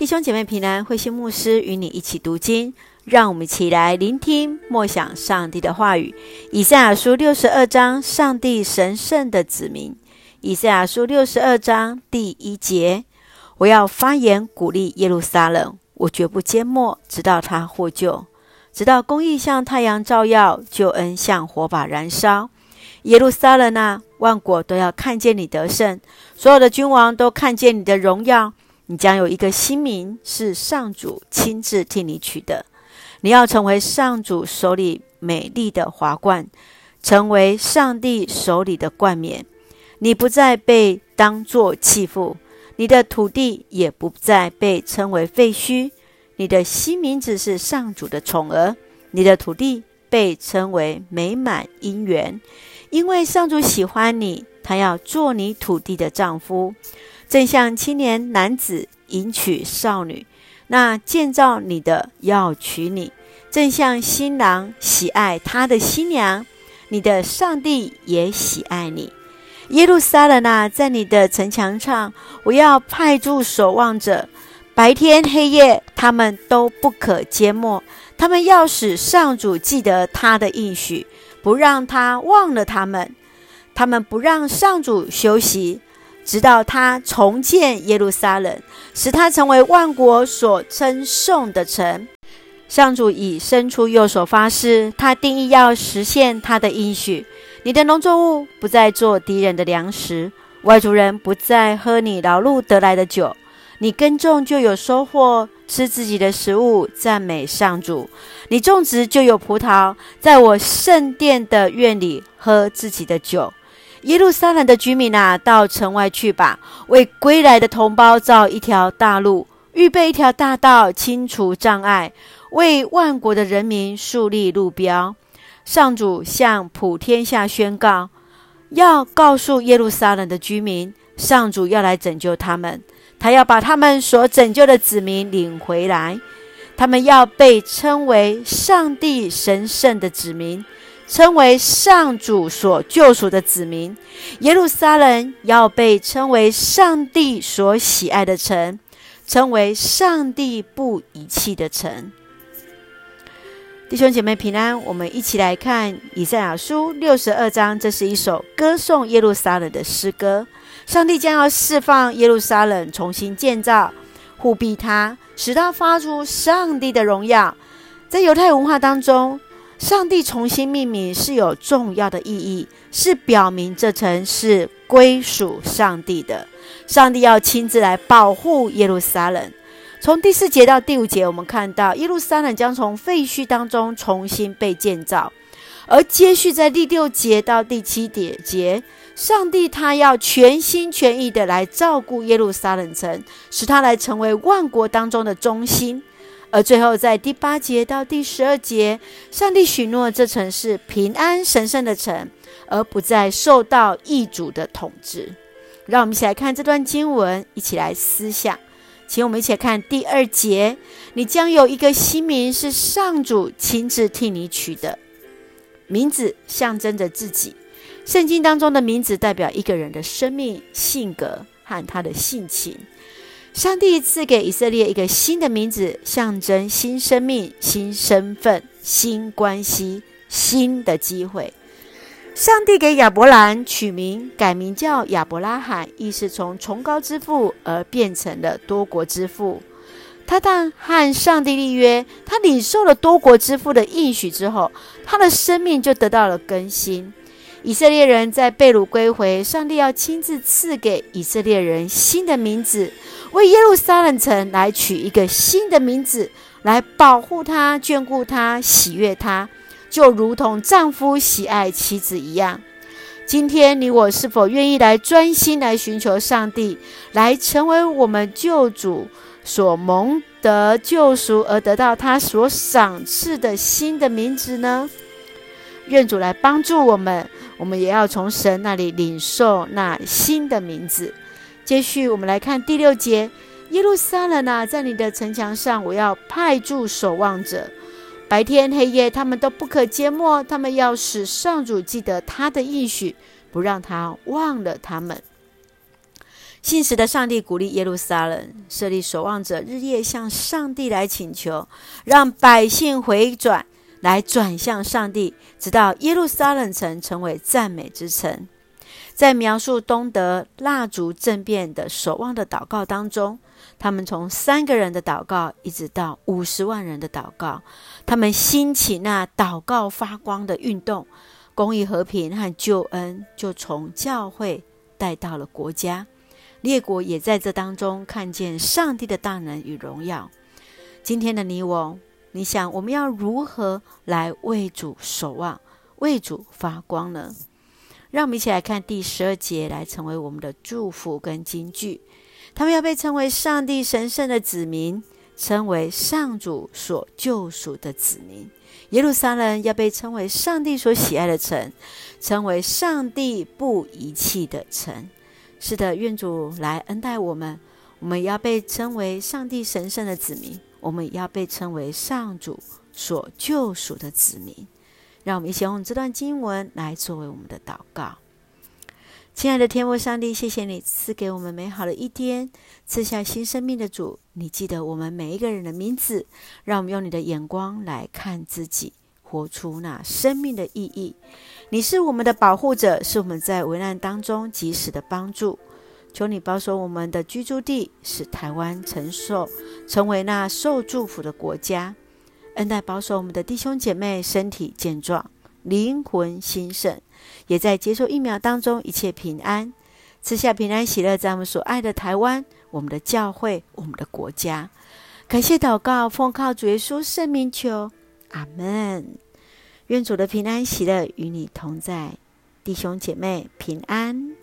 弟兄姐妹平安，慧心牧师与你一起读经，让我们一起来聆听默想上帝的话语。以赛亚书六十二章，上帝神圣的子民。以赛亚书六十二章第一节：我要发言鼓励耶路撒冷，我绝不缄默，直到他获救，直到公义像太阳照耀，救恩像火把燃烧。耶路撒冷啊，万国都要看见你得胜，所有的君王都看见你的荣耀。你将有一个新名，是上主亲自替你取的。你要成为上主手里美丽的华冠，成为上帝手里的冠冕。你不再被当作弃妇，你的土地也不再被称为废墟。你的新名字是上主的宠儿，你的土地被称为美满姻缘，因为上主喜欢你，他要做你土地的丈夫。正像青年男子迎娶少女，那建造你的要娶你；正像新郎喜爱他的新娘，你的上帝也喜爱你。耶路撒冷啊，在你的城墙上，我要派驻守望者，白天黑夜，他们都不可缄默。他们要使上主记得他的应许，不让他忘了他们。他们不让上主休息。直到他重建耶路撒冷，使他成为万国所称颂的城。上主已伸出右手发誓，他定意要实现他的应许。你的农作物不再做敌人的粮食，外族人不再喝你劳碌得来的酒。你耕种就有收获，吃自己的食物，赞美上主。你种植就有葡萄，在我圣殿的院里喝自己的酒。耶路撒冷的居民啊，到城外去吧，为归来的同胞造一条大路，预备一条大道，清除障碍，为万国的人民树立路标。上主向普天下宣告，要告诉耶路撒冷的居民，上主要来拯救他们，他要把他们所拯救的子民领回来，他们要被称为上帝神圣的子民。称为上主所救赎的子民，耶路撒冷要被称为上帝所喜爱的城，称为上帝不遗弃的城。弟兄姐妹平安，我们一起来看以赛亚书六十二章，这是一首歌颂耶路撒冷的诗歌。上帝将要释放耶路撒冷，重新建造，护庇他，使他发出上帝的荣耀。在犹太文化当中，上帝重新命名是有重要的意义，是表明这城是归属上帝的。上帝要亲自来保护耶路撒冷。从第四节到第五节，我们看到耶路撒冷将从废墟当中重新被建造，而接续在第六节到第七节，上帝他要全心全意的来照顾耶路撒冷城，使他来成为万国当中的中心。而最后，在第八节到第十二节，上帝许诺这城是平安神圣的城，而不再受到异族的统治。让我们一起来看这段经文，一起来思想。请我们一起来看第二节：你将有一个新名，是上主亲自替你取的名字，象征着自己。圣经当中的名字代表一个人的生命、性格和他的性情。上帝赐给以色列一个新的名字，象征新生命、新身份、新关系、新的机会。上帝给亚伯兰取名，改名叫亚伯拉罕，意思从崇高之父而变成了多国之父。他当和上帝立约，他领受了多国之父的应许之后，他的生命就得到了更新。以色列人在被掳归回，上帝要亲自赐给以色列人新的名字。为耶路撒冷城来取一个新的名字，来保护他、眷顾他、喜悦他，就如同丈夫喜爱妻子一样。今天你我是否愿意来专心来寻求上帝，来成为我们救主所蒙得救赎而得到他所赏赐的新的名字呢？愿主来帮助我们，我们也要从神那里领受那新的名字。接续，我们来看第六节：耶路撒冷啊，在你的城墙上，我要派驻守望者，白天黑夜，他们都不可缄默。他们要使上主记得他的应许，不让他忘了他们。信实的上帝鼓励耶路撒冷设立守望者，日夜向上帝来请求，让百姓回转，来转向上帝，直到耶路撒冷城成为赞美之城。在描述东德蜡烛政变的守望的祷告当中，他们从三个人的祷告，一直到五十万人的祷告，他们兴起那祷告发光的运动，公益、和平和救恩就从教会带到了国家。列国也在这当中看见上帝的大能与荣耀。今天的你我，你想我们要如何来为主守望、为主发光呢？让我们一起来看第十二节，来成为我们的祝福跟金句。他们要被称为上帝神圣的子民，称为上主所救赎的子民。耶路撒冷要被称为上帝所喜爱的城，称为上帝不遗弃的城。是的，愿主来恩待我们。我们要被称为上帝神圣的子民，我们要被称为上主所救赎的子民。让我们一起用这段经文来作为我们的祷告。亲爱的天父上帝，谢谢你赐给我们美好的一天，赐下新生命的主。你记得我们每一个人的名字，让我们用你的眼光来看自己，活出那生命的意义。你是我们的保护者，是我们在危难当中及时的帮助。求你保守我们的居住地，使台湾承受成为那受祝福的国家。恩待保守我们的弟兄姐妹身体健壮，灵魂兴盛，也在接受疫苗当中一切平安，赐下平安喜乐，在我们所爱的台湾、我们的教会、我们的国家。感谢祷告，奉靠主耶稣圣名求，阿门。愿主的平安喜乐与你同在，弟兄姐妹平安。